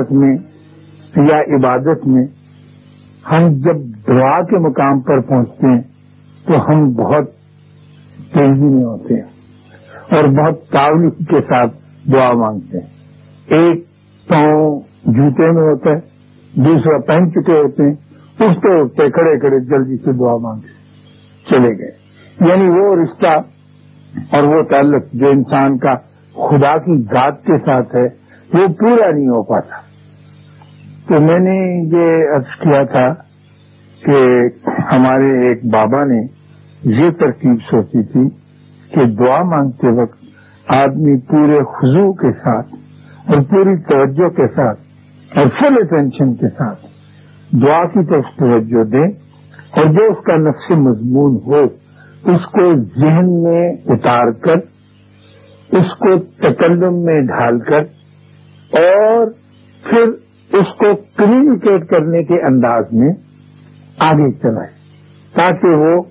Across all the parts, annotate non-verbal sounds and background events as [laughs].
نماز میں یا عبادت میں ہم جب دعا کے مقام پر پہنچتے ہیں تو ہم بہت تیزی میں ہوتے ہیں اور بہت تعلق کے ساتھ دعا مانگتے ہیں۔ ایک پاؤں جوتے میں ہوتا ہے، دوسرا پہن چکے ہوتے ہیں اٹھتے اٹھتے کھڑے کھڑے جلدی سے دعا مانگتے چلے گئے۔ یعنی وہ رشتہ اور وہ تعلق جو انسان کا خدا کی ذات کے ساتھ ہے، وہ پورا نہیں ہو پاتا۔ تو میں نے یہ عرض کیا تھا کہ ہمارے ایک بابا نے یہ ترکیب سوچی تھی کہ دعا مانگتے وقت آدمی پورے خزو کے ساتھ اور پوری توجہ کے ساتھ اور فل اٹینشن کے ساتھ دعا کی طرف توجہ دے اور جو اس کا نقش مضمون ہو، اس کو ذہن میں اتار کر، اس کو تکلم میں ڈھال کر اور پھر اس کو کمیونیکیٹ کرنے کے انداز میں آگے چلائے تاکہ وہ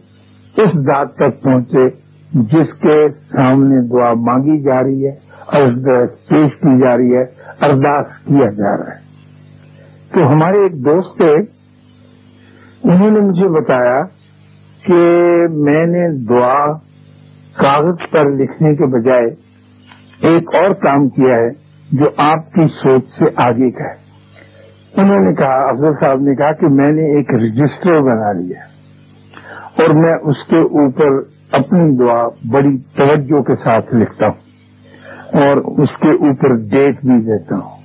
اس ذات تک پہنچے جس کے سامنے دعا مانگی جا رہی ہے اور پیش کی جا رہی ہے، ارداس کیا جا رہا ہے۔ تو ہمارے ایک دوست تھے، انہوں نے مجھے بتایا کہ میں نے دعا کاغذ پر لکھنے کے بجائے ایک اور کام کیا ہے جو آپ کی سوچ سے آگے کا ہے۔ انہوں نے کہا، افضل صاحب نے کہا کہ میں نے ایک رجسٹر بنا لیا اور میں اس کے اوپر اپنی دعا بڑی توجہ کے ساتھ لکھتا ہوں اور اس کے اوپر ڈیٹ بھی دیتا ہوں۔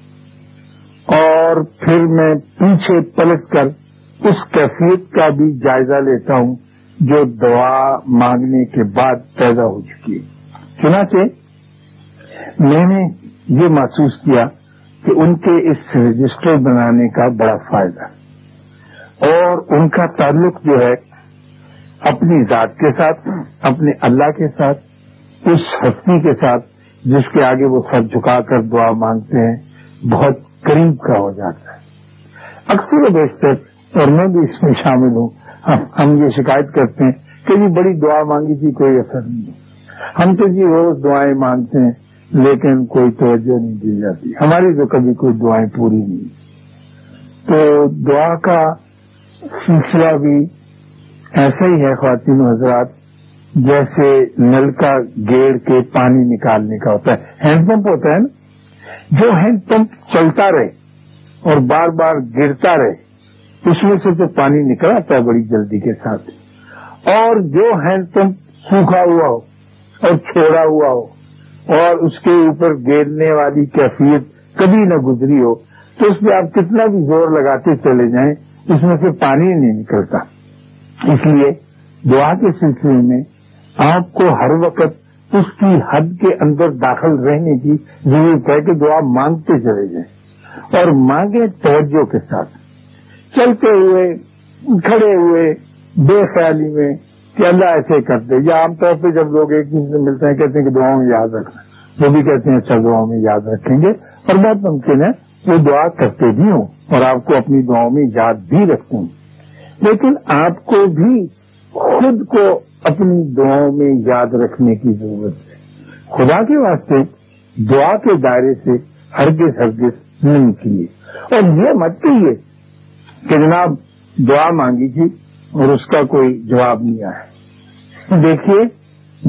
اور پھر میں پیچھے پلٹ کر اس کیفیت کا بھی جائزہ لیتا ہوں جو دعا مانگنے کے بعد پیدا ہو چکی ہے۔ چنانچہ میں نے یہ محسوس کیا کہ ان کے اس رجسٹر بنانے کا بڑا فائدہ اور ان کا تعلق جو ہے، اپنی ذات کے ساتھ، اپنے اللہ کے ساتھ، اس ہستی کے ساتھ، جس کے آگے وہ سر جھکا کر دعا مانگتے ہیں، بہت قریب کا ہو جاتا ہے۔ اکثر و بیشتر، اور میں بھی اس میں شامل ہوں ہم یہ شکایت کرتے ہیں کہ جی بڑی دعا مانگی تھی، کوئی اثر نہیں۔ ہم تو جی روز دعائیں مانگتے ہیں لیکن کوئی توجہ نہیں دی جاتی۔ ہماری تو کبھی کوئی دعائیں پوری نہیں۔ تو دعا کا سلسلہ بھی ایسا ہی ہے خواتین حضرات، جیسے نل کا گیڑ کے پانی نکالنے کا ہوتا ہے۔ ہینڈ پمپ ہوتا ہے نا؟ جو ہینڈ پمپ چلتا رہے اور بار بار گرتا رہے، اس میں سے تو پانی نکل آتا ہے بڑی جلدی کے ساتھ۔ اور جو ہینڈ پمپ سوکھا ہوا ہو اور چھوڑا ہوا ہو اور اس کے اوپر گیرنے والی کیفیت کبھی نہ گزری ہو، تو اس میں آپ کتنا بھی زور لگاتے چلے جائیں، اس میں سے پانی نہیں نکلتا۔ اس لیے دعا کے سلسلے میں آپ کو ہر وقت اس کی حد کے اندر داخل رہنے کی ضرورت ہے کہ دعا مانگتے چلے جائیں۔ اور مانگے توجہ کے ساتھ۔ چلتے ہوئے، کھڑے ہوئے، بے خیالی میں کہ اللہ ایسے کرتے یا عام طور پہ جب لوگ ایک دوسرے سے ملتے ہیں، کہتے ہیں کہ دعاؤں میں یاد رکھنا۔ وہ بھی کہتے ہیں اچھا دعاؤں میں یاد رکھیں گے۔ اور بہت ممکن ہے، وہ دعا کرتے بھی ہوں اور آپ کو اپنی دعاؤں میں یاد بھی رکھتے ہیں لیکن آپ کو بھی خود کو اپنی دعاؤں میں یاد رکھنے کی ضرورت ہے۔ خدا کے واسطے دعا کے دائرے سے ہرگز ہرگز نہیں کیے۔ اور یہ مت کہیے کہ جناب دعا مانگی تھی اور اس کا کوئی جواب نہیں آیا۔ دیکھیے،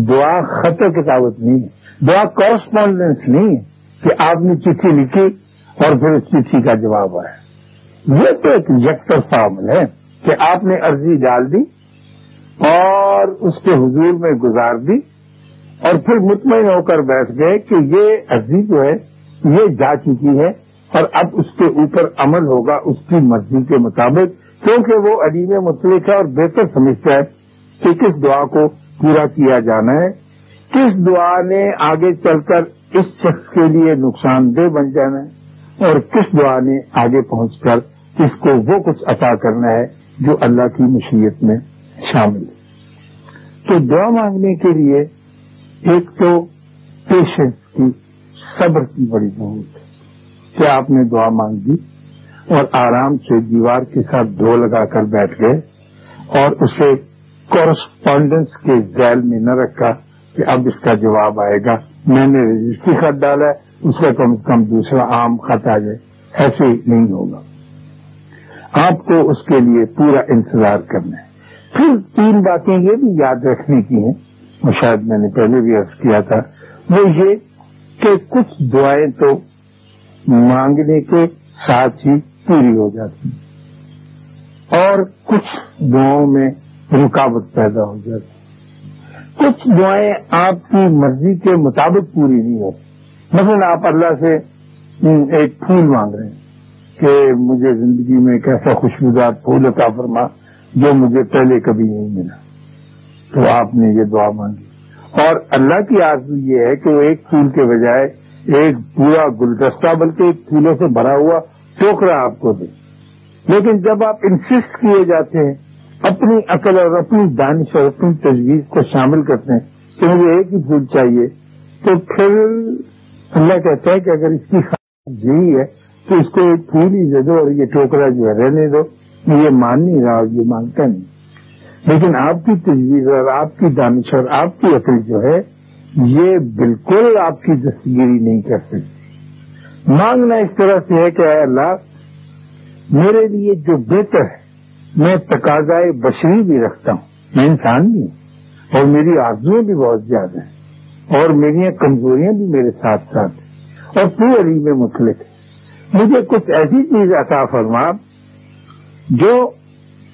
دعا خط کتابت نہیں ہے۔ دعا کورسپونڈینس نہیں ہے کہ آپ نے چٹھی لکھی اور پھر اس چٹھی کا جواب آیا۔ یہ تو ایک یکسر فارمل ہے کہ آپ نے عرضی ڈال دی اور اس کے حضور میں گزار دی اور پھر مطمئن ہو کر بیٹھ گئے کہ یہ عرضی جو ہے، یہ جا چکی ہے اور اب اس کے اوپر عمل ہوگا، اس کی مرضی کے مطابق کیونکہ وہ عدیم مطلق ہے اور بہتر سمجھتا ہے کہ کس دعا کو پورا کیا جانا ہے۔ کس دعا نے آگے چل کر اس شخص کے لیے نقصان دہ بن جانا ہے اور کس دعا نے آگے پہنچ کر اس کو وہ کچھ عطا کرنا ہے جو اللہ کی مشیت میں شامل ہے۔ تو دعا مانگنے کے لیے ایک تو پیشنس کی صبر کی بڑی ضرورت ہے۔ کہ آپ نے دعا مانگ دی اور آرام سے دیوار کے ساتھ دھو لگا کر بیٹھ گئے اور اسے کورسپونڈنس کے ذیل میں نہ رکھا کہ اب اس کا جواب آئے گا۔ میں نے رجسٹری خط ڈالا ہے، اس کا کم از کم دوسرا عام خط آ جائے۔ ایسے نہیں ہوگا۔ آپ کو اس کے لیے پورا انتظار کرنا ہے۔ پھر تین باتیں یہ بھی یاد رکھنے کی ہیں۔ وہ شاید میں نے پہلے بھی عرض کیا تھا۔ وہ یہ کہ کچھ دعائیں تو مانگنے کے ساتھ ہی پوری ہو جاتی اور کچھ دعاؤں میں رکاوٹ پیدا ہو جاتی کچھ دعائیں آپ کی مرضی کے مطابق پوری نہیں ہوتی مثلا آپ اللہ سے ایک پھول مانگ رہے ہیں کہ مجھے زندگی میں ایک ایسا خوشبودار پھول عطا فرما جو مجھے پہلے کبھی نہیں ملا۔ تو آپ نے یہ دعا مانگی۔ اور اللہ کی آرزو یہ ہے کہ وہ ایک پھول کے بجائے ایک پورا گلدستہ بلکہ ایک پھولوں سے بھرا ہوا ٹوکرا آپ کو دے۔ لیکن جب آپ انسسٹ کیے جاتے ہیں، اپنی عقل اور اپنی دانش اور اپنی تجویز کو شامل کرتے ہیں کہ مجھے ایک ہی پھول چاہیے، تو پھر اللہ کہتا ہے کہ اگر اس کی یہی ہے، تو اس کو ایک پھول ہی دے دو اور یہ ٹوکرا جو ہے رہنے دو۔ یہ مان نہیں رہا اور یہ مانگتا نہیں۔ لیکن آپ کی تجویز اور آپ کی دانش اور آپ کی عقل جو ہے، یہ بالکل آپ کی دستگیری نہیں کر سکتی۔ مانگنا اس طرح سے ہے کہ اے اللہ، میرے لیے جو بہتر ہے، میں تقاضائے بشری بھی رکھتا ہوں، میں انسان بھی ہوں، اور میری آرزویں بھی بہت زیادہ ہیں، اور میری کمزوریاں بھی میرے ساتھ ساتھ ہیں، اور پورے علی میں مختلف ہے مجھے کچھ ایسی چیز عطا فرما، جو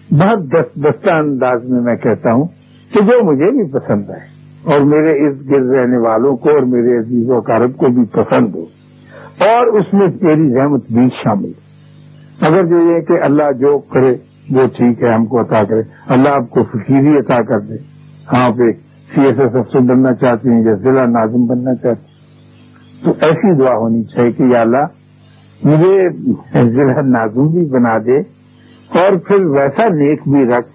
بہت دستہ انداز میں میں کہتا ہوں کہ جو مجھے بھی پسند ہے اور میرے ارد گرد رہنے والوں کو اور میرے عزیز و کارب کو بھی پسند ہو۔ اور اس میں تیری رحمت بھی شامل اگر جو یہ کہ اللہ جو کرے، وہ ٹھیک ہے، ہم کو عطا کرے۔ اللہ آپ کو فکیری عطا کر دے۔ ہاں پہ سی ایس ایس افسر بننا چاہتے ہیں یا ضلع ناظم بننا چاہتے ہیں۔ تو ایسی دعا ہونی چاہیے کہ یا اللہ، مجھے ضلع ناظم بھی بنا دے اور پھر ویسا نیک بھی رکھ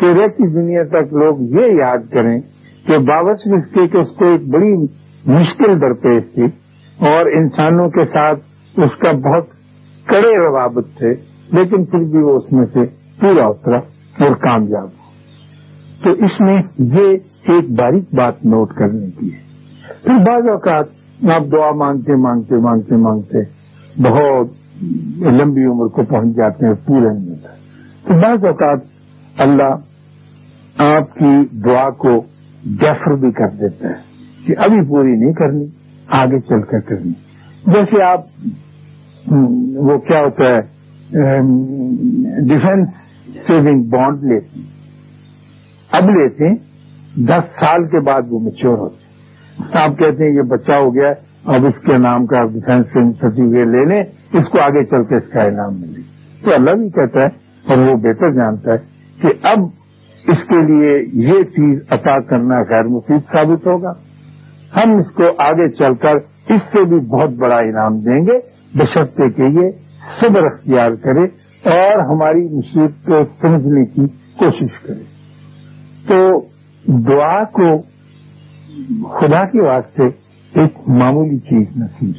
کہ رہتی دنیا تک لوگ یہ یاد کریں کہ بابت اس کے کہ اس کو ایک بڑی مشکل درپیش تھی۔ اور انسانوں کے ساتھ اس کا بہت کڑے روابط تھے، لیکن پھر بھی وہ اس میں سے پورا اترا اور کامیاب ہو تو اس میں یہ ایک باریک بات نوٹ کرنے کی ہے۔ پھر بعض اوقات آپ دعا مانگتے مانگتے مانگتے مانگتے بہت لمبی عمر کو پہنچ جاتے ہیں پورے نہیں ہوتا۔ تو بعض اوقات اللہ آپ کی دعا کو ڈیفر بھی کر دیتا ہے کہ ابھی پوری نہیں کرنی۔ آگے چل کر کرنی جیسے آپ وہ کیا ہوتا ہے ڈیفینس سیونگ بانڈ لیتے ہیں۔ اب لیتے ہیں، دس سال کے بعد وہ میچور ہوتے ہیں۔ آپ کہتے ہیں، یہ بچہ ہو گیا، اب اس کے نام کا ڈیفینس سرٹیفکیٹ لے لیں، اس کو آگے چل کے اس کا انعام ملے۔ تو اللہ بھی کہتا ہے، اور وہ بہتر جانتا ہے کہ اب اس کے لیے یہ چیز عطا کرنا غیر مفید ثابت ہوگا۔ ہم اس کو آگے چل کر اس سے بھی بہت بڑا انعام دیں گے۔ بشرطے کے یہ صبر اختیار کرے اور ہماری مصیبت کو سمجھنے کی کوشش کرے۔ تو دعا کو خدا کے واسطے ایک معمولی چیز نصیب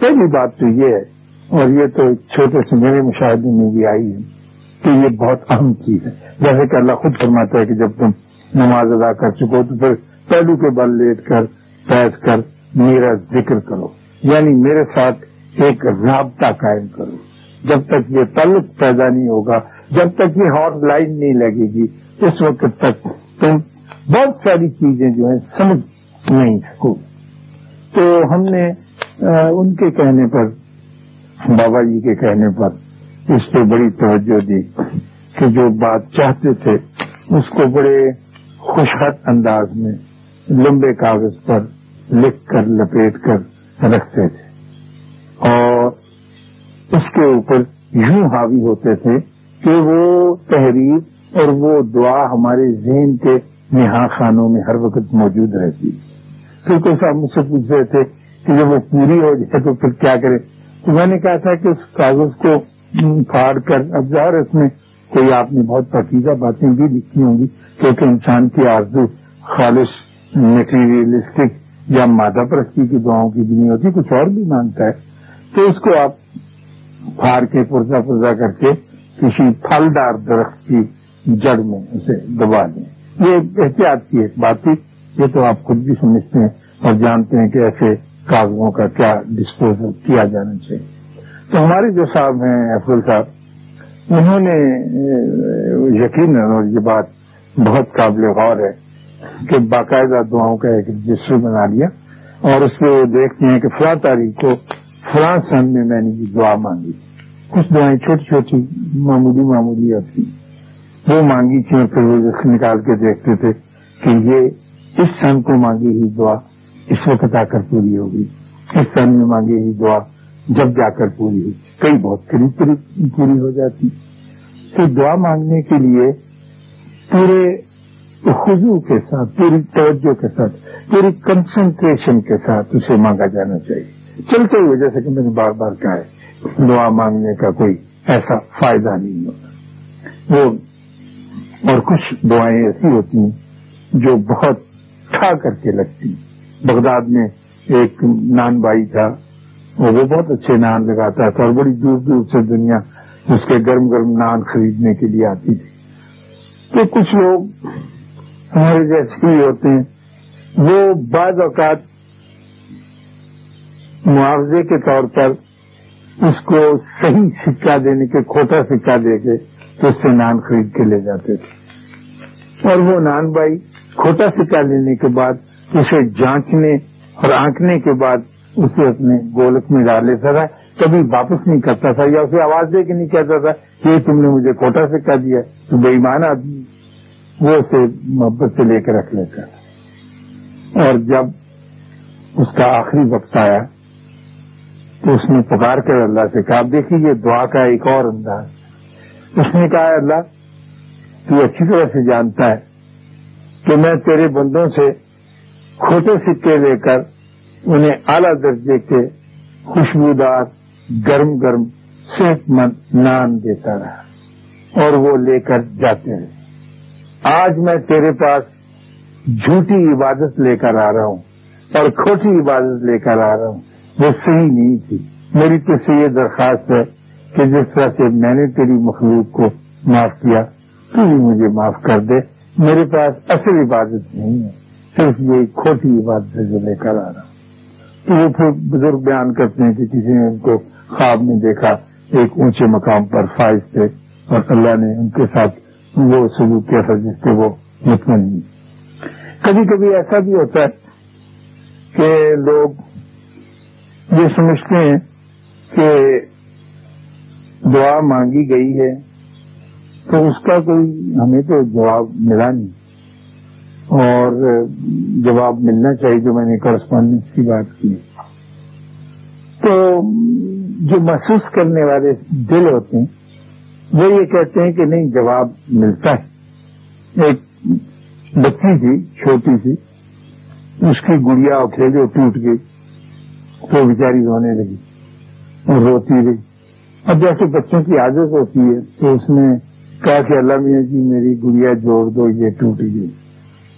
پہلی بات تو یہ ہے، اور یہ تو چھوٹے سے میرے مشاہدے میں بھی آئی ہے کہ یہ بہت اہم چیز ہے۔ جیسے کہ اللہ خود فرماتا ہے کہ جب تم نماز ادا کر چکو تو پھر پہلو کے بل لیٹ کر بیٹھ کر میرا ذکر کرو۔ یعنی میرے ساتھ ایک رابطہ قائم کرو۔ جب تک یہ تعلق پیدا نہیں ہوگا، جب تک یہ ہارڈ لائن نہیں لگے گی، اس وقت تک تم بہت ساری چیزیں جو ہیں سمجھ نہیں سکو۔ تو ہم نے ان کے کہنے پر، بابا جی کے کہنے پر اس پہ بڑی توجہ دی کہ جو بات چاہتے تھے، اس کو بڑے خوشحت انداز میں لمبے کاغذ پر لکھ کر، لپیٹ کر رکھتے تھے۔ اور اس کے اوپر یوں حاوی ہوتے تھے کہ وہ تحریر اور وہ دعا ہمارے ذہن کے نہا خانوں میں ہر وقت موجود رہتی۔ پھر کوئی صاحب مجھ سے پوچھ رہے تھے کہ جب وہ پوری ہو جائے تو پھر کیا کرے؟ تو میں نے کہا تھا کہ اس کاغذ کو پھاڑ کر اب ظاہر اس میں کوئی آپ نے بہت پکیزہ باتیں بھی لکھی ہوں گی، کیونکہ انسان کی آرزو خالص میٹیریلسٹک یا مادہ پرستی کی دعاؤں کی بھی نہیں ہوتی، کچھ اور بھی مانتا ہے۔ تو اس کو آپ پھاڑ کے پرزا پرزا کر کے کسی پھلدار درخت کی جڑ میں اسے دبا دیں۔ یہ احتیاط کی ایک بات تھی، یہ تو آپ خود بھی سمجھتے ہیں اور جانتے ہیں کہ ایسے کاغذوں کا کیا ڈسپوزل کیا جانا چاہیے۔ تو ہمارے جو صاحب ہیں، افضل صاحب، انہوں نے یقین اور یہ بات بہت قابل غور ہے کہ باقاعدہ دعاؤں کا ایک رجسٹر بنا لیا اور اس پہ وہ دیکھتے ہیں کہ فلاں تاریخ کو فلاں سن میں میں نے یہ دعا مانگی۔ کچھ دعائیں چھوٹی چھوٹی، معمولی معمولی ہوتی وہ مانگی تھی اور پھر وہ نکال کے دیکھتے تھے کہ یہ اس سن کو مانگی ہوئی دعا اس وقت آ کر پوری ہوگی۔ اس سن میں مانگی ہوئی دعا جب جا کر پوری ہوئی۔ کئی بہت قریب قریب پوری ہو جاتی۔ تو دعا مانگنے کے لیے پورے خزو کے ساتھ، پوری توجہ کے ساتھ، پوری کنسنٹریشن کے ساتھ اسے مانگا جانا چاہیے۔ چلتے ہوئے جیسے کہ میں نے بار بار کہا ہے، دعا مانگنے کا کوئی ایسا فائدہ نہیں ہوتا۔ وہ اور کچھ دعائیں ایسی ہوتی ہیں جو بہت ٹھا کر کے لگتی بغداد میں ایک نان بھائی تھا وہ بہت اچھے نان لگاتا تھا اور بڑی دور دور سے دنیا اس کے گرم گرم نان خریدنے کے لیے آتی تھی۔ تو کچھ لوگ ہمارے جیسے ہی ہوتے ہیں، وہ بعض اوقات معاوضے کے طور پر اس کو صحیح سکہ دینے کے، کھوٹا سکہ دے کے تو اس سے نان خرید کے لے جاتے تھے۔ اور وہ نان بھائی کھوٹا سکہ لینے کے بعد، اسے جانچنے اور آنکنے کے بعد اسے اپنے گولک میں ڈال لیتا تھا۔ کبھی واپس نہیں کرتا تھا یا اسے آواز دے کے نہیں کہتا تھا کہ تم نے مجھے کھوٹا سکہ دیا، تو بے ایمان آدمی وہ اسے محبت سے لے کے رکھ لیتا اور جب اس کا آخری وقت آیا تو اس نے پکار کر اللہ سے کہا دیکھیے، یہ دعا کا ایک اور انداز۔ اس نے کہا اللہ، تو اچھی طرح سے جانتا ہے کہ میں تیرے بندوں سے کھوٹے سکے لے کر انہیں اعلی درجے کے خوشبودار گرم گرم صحت مند نان دیتا رہا اور وہ لے کر جاتے رہے۔ آج میں تیرے پاس جھوٹی عبادت لے کر آ رہا ہوں اور کھوٹی عبادت لے کر آ رہا ہوں۔ وہ صحیح نہیں تھی۔ میری تو سے یہ درخواست ہے کہ جس طرح سے میں نے تیری مخلوق کو معاف کیا، تو بھی مجھے معاف کر دے۔ میرے پاس اصل عبادت نہیں ہے، صرف یہ کھوٹی عبادت ہے جو لے کر آ رہا ہوں۔ تو وہ پھر بزرگ بیان کرتے ہیں کہ کسی نے ان کو خواب میں دیکھا، ایک اونچے مقام پر فائز تھے اور اللہ نے ان کے ساتھ وہ سلوک کیا جس سے وہ مطمئن کبھی کبھی ایسا بھی ہوتا ہے کہ لوگ یہ سمجھتے ہیں کہ دعا مانگی گئی ہے تو اس کا کوئی ہمیں تو جواب ملا نہیں۔ اور جواب ملنا چاہیے جو میں نے کرسپونڈنس کی بات کی۔ تو جو محسوس کرنے والے دل ہوتے ہیں وہ یہ کہتے ہیں کہ نہیں، جواب ملتا ہے۔ ایک بچی تھی، چھوٹی سی اس کی گڑیا کھیلے ٹوٹ گئی تو بیچاری رونے لگی اور روتی رہی۔ اب جیسے بچوں کی عادت ہوتی ہے تو اس نے کہا کہ اللہ میاں جی میری گڑیا جوڑ دو، یہ ٹوٹ گئی۔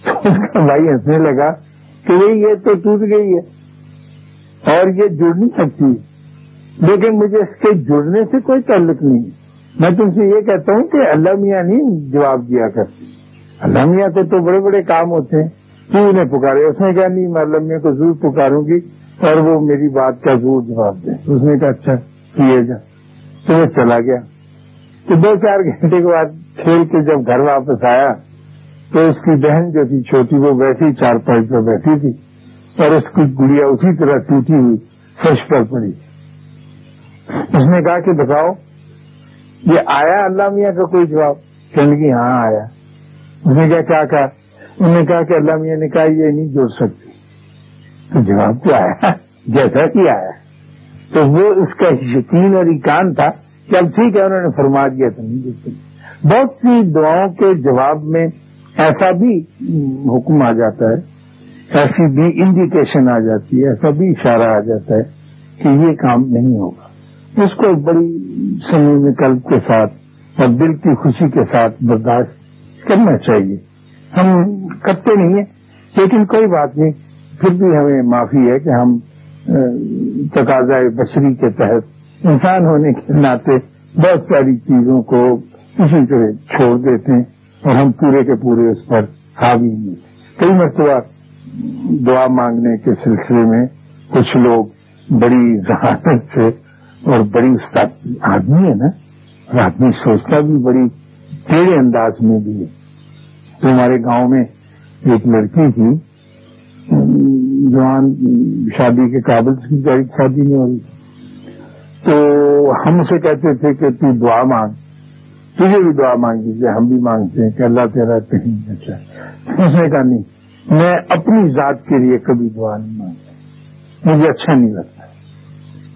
تو اس کا بھائی ہنسنے لگا کہ یہ تو ٹوٹ گئی ہے۔ اور یہ جڑ نہیں سکتی۔ لیکن مجھے اس کے جڑنے سے کوئی تعلق نہیں۔ ہے میں تم سے یہ کہتا ہوں کہ اللہ میاں نہیں جواب دیا کرتے اللہ میاں کو تو بڑے بڑے کام ہوتے ہیں۔ کیوں انہیں پکارے۔ اس نے کہا، نہیں، میں اللہ میاں کو ضرور پکاروں گی اور وہ میری بات کا ضرور جواب دیں اس نے کہا اچھا کیے جا۔ تو وہ چلا گیا۔ تو دو چار گھنٹے کے بعد کھیل کے جب گھر واپس آیا تو اس کی بہن جو تھی چھوٹی، وہ ویسے ہی چار پانچ پر بیٹھی تھی اور اس کی گڑیا اسی طرح ٹوٹی ہوئی فرش پر پڑی۔ اس نے کہا کہ، بتاؤ یہ آیا اللہ میاں کا کوئی جواب؟ کہ ہاں آیا۔ اس نے کیا کیا کہا؟ انہوں نے کہا کہ اللہ میاں نے کہا، یہ نہیں جوڑ سکتی۔ تو جواب کیا آیا۔ [laughs] جیسا کہ آیا۔ تو وہ اس کا یقین اور ایکان تھا کہ اب ٹھیک ہے، انہوں نے فرما دیا تو نہیں جوڑ سکتی۔ بہت سی دعاؤں کے جواب میں ایسا بھی حکم آ جاتا ہے، ایسی بھی انڈیکیشن آ جاتی ہے، ایسا بھی اشارہ آ جاتا ہے کہ یہ کام نہیں ہوگا۔ اس کو بڑی سمے قلب کے ساتھ اور دل کی خوشی کے ساتھ برداشت کرنا چاہیے۔ ہم کرتے نہیں ہیں، لیکن کوئی بات نہیں، پھر بھی ہمیں معافی ہے کہ ہم تقاضا بشری کے تحت انسان ہونے کے ناطے بہت ساری چیزوں کو اسی طرح چھوڑ دیتے ہیں اور ہم پورے کے پورے اس پر حاوی نہیں کئی مرتبہ دعا مانگنے کے سلسلے میں کچھ لوگ بڑی ذہانت سے اور بڑی استاد آدمی ہے نا، اور آدمی سوچتا بھی بڑی ٹیڑھے انداز میں بھی ہے۔ تو ہمارے گاؤں میں ایک لڑکی تھی، جوان شادی کے قابل کی شادی نہیں ہو رہی تو ہم اسے کہتے تھے کہ تو دعا مانگ، تجھے بھی دعا مانگی جیسے ہم بھی مانگتے ہیں کہ اللہ تیرا کہیں اچھا اس نے کہا، نہیں، میں اپنی ذات کے لیے کبھی دعا نہیں مانگتا۔ مجھے اچھا نہیں لگتا۔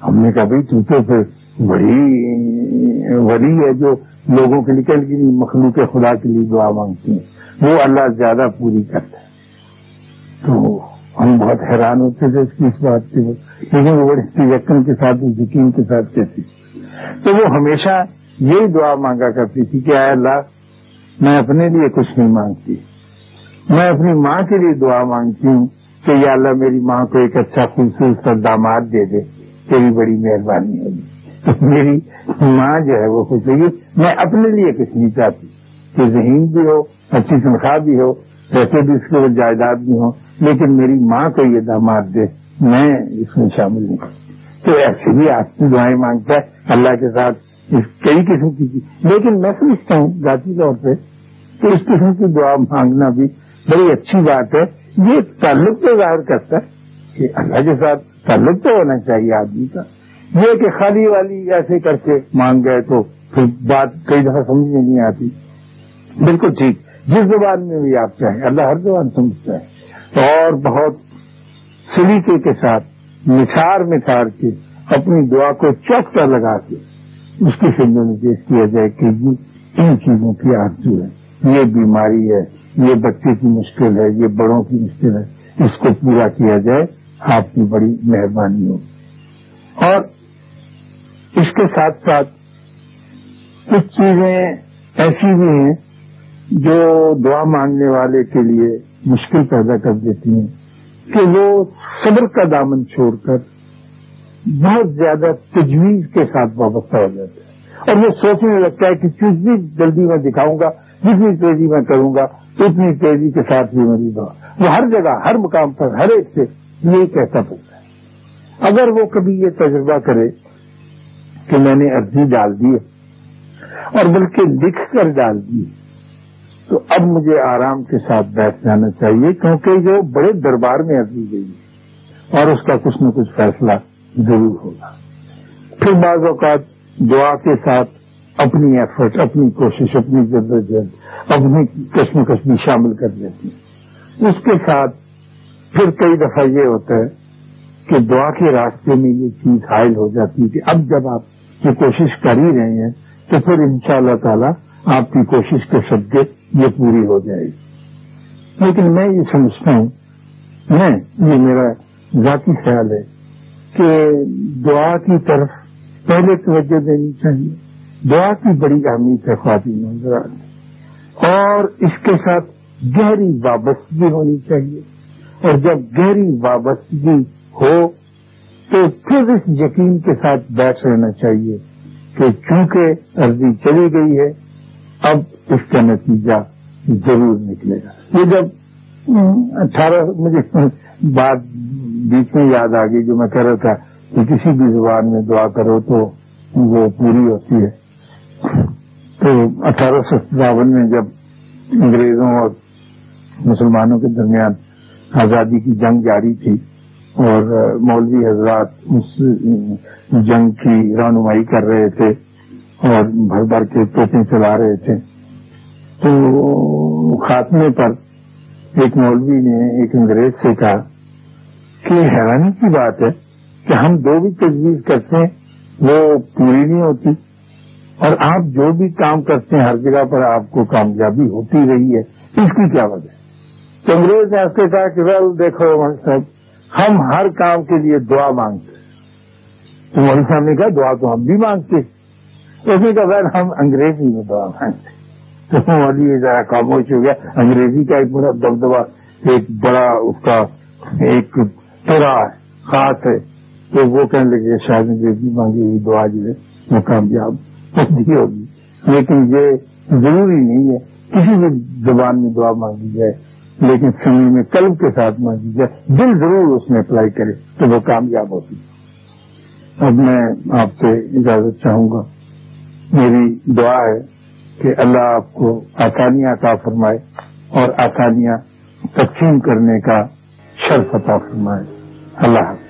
ہم نے کہا بھائی تو تو پھر بڑی ولی ہے جو لوگوں کے لیے کہ مخلوق خدا کے لیے دعا مانگتی ہیں۔ وہ اللہ زیادہ پوری کرتا ہے۔ تو ہم بہت حیران ہوتے تھے اس کی اس بات سے لیکن وہ بڑی یقین کے ساتھ یقین کے ساتھ کہتی تو وہ ہمیشہ یہی دعا مانگا کرتی تھی کہ آئے اللہ، میں اپنے لیے کچھ نہیں مانگتی۔ میں اپنی ماں کے لیے دعا مانگتی ہوں کہ یا اللہ میری ماں کو ایک اچھا خوبصورت داماد دے دے۔ تیری بڑی مہربانی ہوگی۔ میری ماں جو ہے وہ خوش ہوگی۔ میں اپنے لیے کچھ نہیں چاہتی۔ کہ ذہین بھی ہو، اچھی تنخواہ بھی ہو ویسے بھی اس کے جائیداد بھی ہوں، لیکن میری ماں کو یہ داماد دے، میں اس میں شامل نہیں۔ تو ایسے بھی آپ کی دعائیں مانگتا ہے۔ اللہ کے ساتھ کئی قسم کی لیکن میں سمجھتا ہوں ذاتی طور پہ کہ اس قسم کی دعا مانگنا بھی بڑی اچھی بات ہے۔ یہ تعلق تو ظاہر کرتا ہے کہ اللہ کے ساتھ تعلق تو ہونا چاہیے آدمی کا۔ یہ کہ خالی والی ایسے کر کے مانگ گئے تو پھر بات کئی دفعہ سمجھ میں نہیں آتی۔ بالکل ٹھیک۔ جس زبان میں بھی آپ چاہیں، اللہ ہر زبان سمجھتا ہے۔ اور بہت سلیقے کے ساتھ نثار نثار کے اپنی دعا کو چوکتا لگا کے اس کی فنگوں میں پیش کیا جائے کہ یہ ان چیزوں کی آرزو ہے۔ یہ بیماری ہے، یہ بچے کی مشکل ہے، یہ بڑوں کی مشکل ہے۔ اس کو پورا کیا جائے۔ آپ کی بڑی مہربانی ہو۔ اور اس کے ساتھ ساتھ کچھ چیزیں ایسی بھی ہیں جو دعا مانگنے والے کے لیے مشکل پیدا کر دیتی ہیں کہ وہ صبر کا دامن چھوڑ کر بہت زیادہ تجویز کے ساتھ وابستہ ہو جاتا ہے اور وہ سوچنے لگتا ہے کہ جتنی جلدی میں دکھاؤں گا جتنی تیزی میں کروں گا، اتنی تیزی کے ساتھ بھی میری دعا۔ وہ ہر جگہ، ہر مقام پر، ہر ایک سے یہی کہتا پڑتا ہے۔ اگر وہ کبھی یہ تجربہ کرے کہ میں نے عرضی ڈال دی اور بلکہ لکھ کر ڈال دی تو اب مجھے آرام کے ساتھ بیٹھ جانا چاہیے، کیونکہ جو بڑے دربار میں عرضی گئی ہے اور اس کا کچھ نہ کچھ فیصلہ ضرور ہوگا۔ پھر بعض اوقات دعا کے ساتھ اپنی ایفرٹ اپنی کوشش، اپنی جدوجہد اپنی کشمکش بھی شامل کر لیتی۔ اس کے ساتھ پھر کئی دفعہ یہ ہوتا ہے کہ دعا کے راستے میں یہ چیز حائل ہو جاتی ہے کہ اب جب آپ یہ کوشش کر ہی رہے ہیں تو پھر ان شاء اللہ تعالی آپ کی کوشش کے سبجے یہ پوری ہو جائے گی۔ لیکن میں یہ سمجھتا ہوں، میں، یہ میرا ذاتی خیال ہے کہ دعا کی طرف پہلے توجہ دینی چاہیے۔ دعا کی بڑی اہمیت ہے خواتین اور اس کے ساتھ گہری وابستگی ہونی چاہیے۔ اور جب گہری وابستگی ہو تو پھر اس یقین کے ساتھ بیٹھ رہنا چاہیے کہ چونکہ عرضی چلی گئی ہے، اب اس کا نتیجہ ضرور نکلے گا۔ یہ جب اٹھارہ، مجھے بات بیچ میں یاد آ گئی جو میں کہہ رہا تھا کہ کسی بھی زبان میں دعا کرو تو وہ پوری ہوتی ہے۔ تو اٹھارہ سو ستاون میں جب انگریزوں اور مسلمانوں کے درمیان آزادی کی جنگ جاری تھی اور مولوی حضرات اس جنگ کی رہنمائی کر رہے تھے اور بھر بھر کے توپیں چلا رہے تھے۔ تو خاتمے پر ایک مولوی نے ایک انگریز سے کہا کہ حیرانی کی بات ہے کہ ہم دو بھی تجویز کرتے ہیں وہ پوری نہیں ہوتی اور آپ جو بھی کام کرتے ہیں ہر جگہ پر آپ کو کامیابی ہوتی رہی ہے۔ اس کی کیا وجہ ہے؟ تو انگریز نے اس کے کہا کہ ویل دیکھو صاحب، ہم ہر کام کے لیے دعا مانگتے تو مولوی صاحب نے کہا، دعا تو ہم بھی مانگتے اس نے کہا ویل ہم انگریزی میں دعا مانگتے تو مولوی ذرا خاموش ہو گیا انگریزی کا ایک بڑا دبدبا ایک بڑا اس کا ایک پورا خاص ہے۔ تو وہ کہنے لگے شاید انگریزی مانگی ہوئی دعا جو ہے، وہ کامیاب ہوگی۔ لیکن یہ ضروری نہیں ہے، کسی بھی زبان میں دعا مانگی جائے۔ لیکن سمے میں قلب کے ساتھ مانگی جی جائے دل ضرور اس میں اپلائی کرے تو وہ کامیاب ہوتی اب میں آپ سے اجازت چاہوں گا۔ میری دعا ہے کہ اللہ آپ کو آسانیاں عطا فرمائے اور آسانیاں تقسیم کرنے کا شرف عطا فرمائے۔ اللہ حافظ۔